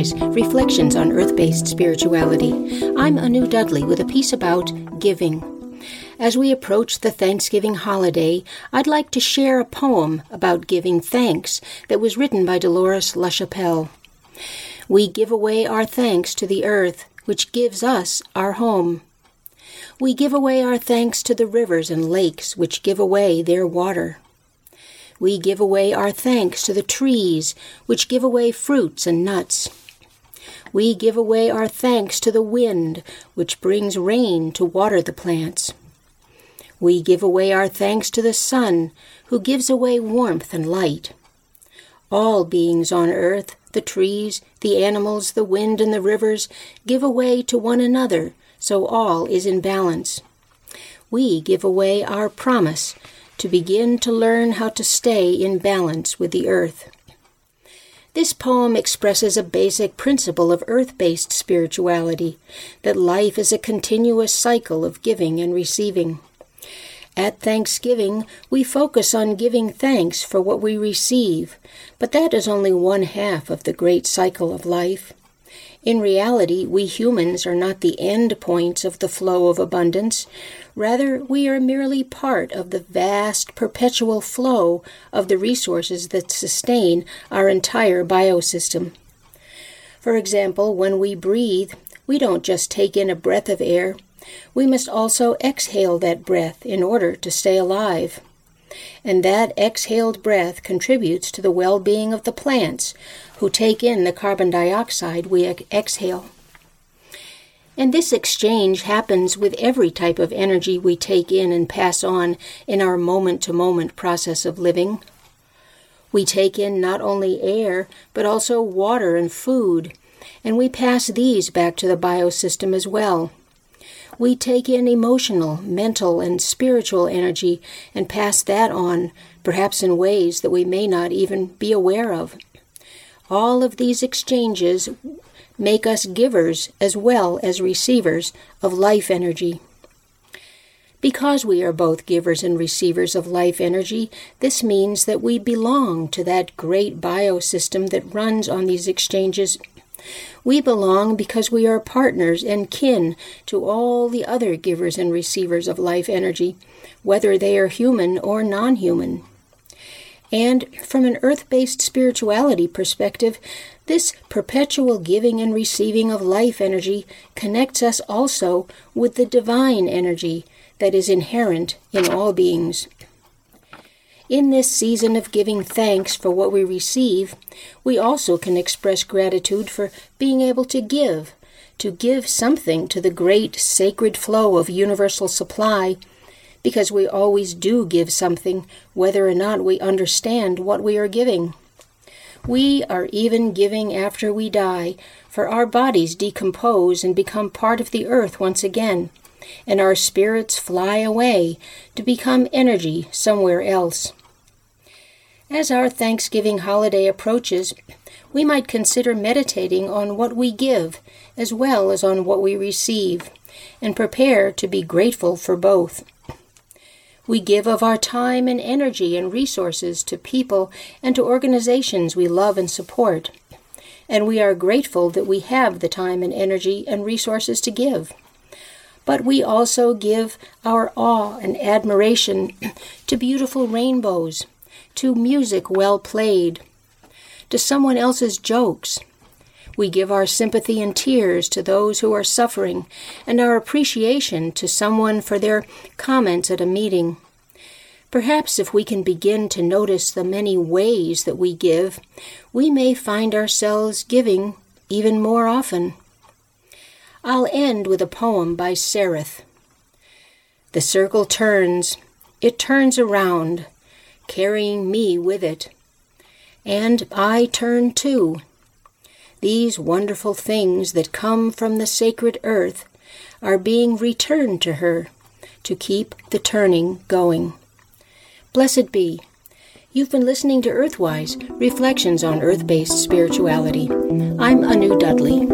Earthwise Reflections on Earth Based Spirituality. I'm Anu Dudley with a piece about giving. As we approach the Thanksgiving holiday, I'd like to share a poem about giving thanks that was written by Dolores LaChapelle. We give away our thanks to the earth, which gives us our home. We give away our thanks to the rivers and lakes, which give away their water. We give away our thanks to the trees, which give away fruits and nuts. We give away our thanks to the wind, which brings rain to water the plants. We give away our thanks to the sun, who gives away warmth and light. All beings on earth, the trees, the animals, the wind, and the rivers, give away to one another, so all is in balance. We give away our promise to begin to learn how to stay in balance with the earth. This poem expresses a basic principle of earth based spirituality that life is a continuous cycle of giving and receiving. At Thanksgiving, we focus on giving thanks for what we receive, but that is only one half of the great cycle of life. In reality, we humans are not the end points of the flow of abundance. Rather, we are merely part of the vast, perpetual flow of the resources that sustain our entire biosystem. For example, when we breathe, we don't just take in a breath of air, we must also exhale that breath in order to stay alive and that exhaled breath contributes to the well being of the plants who take in the carbon dioxide we exhale. And this exchange happens with every type of energy we take in and pass on in our moment to moment process of living. We take in not only air, but also water and food, and we pass these back to the biosystem as well we take in emotional, mental, and spiritual energy and pass that on, perhaps in ways that we may not even be aware of. All of these exchanges make us givers as well as receivers of life energy. Because we are both givers and receivers of life energy, this means that we belong to that great biosystem that runs on these exchanges we belong because we are partners and kin to all the other givers and receivers of life energy, whether they are human or non human. And from an earth based spirituality perspective, this perpetual giving and receiving of life energy connects us also with the divine energy that is inherent in all beings. In this season of giving thanks for what we receive, we also can express gratitude for being able to give, to give something to the great sacred flow of universal supply, because we always do give something, whether or not we understand what we are giving. We are even giving after we die, for our bodies decompose and become part of the earth once again, and our spirits fly away to become energy somewhere else. As our Thanksgiving holiday approaches, we might consider meditating on what we give as well as on what we receive, and prepare to be grateful for both. We give of our time and energy and resources to people and to organizations we love and support, and we are grateful that we have the time and energy and resources to give. But we also give our awe and admiration to beautiful rainbows to music well played, to someone else's jokes. We give our sympathy and tears to those who are suffering and our appreciation to someone for their comments at a meeting. Perhaps if we can begin to notice the many ways that we give, we may find ourselves giving even more often. I'll end with a poem by Sereth. The circle turns, it turns around, carrying me with it. And I turn too. These wonderful things that come from the sacred earth are being returned to her to keep the turning going. Blessed be. You've been listening to Earthwise Reflections on Earth Based Spirituality. I'm Anu Dudley.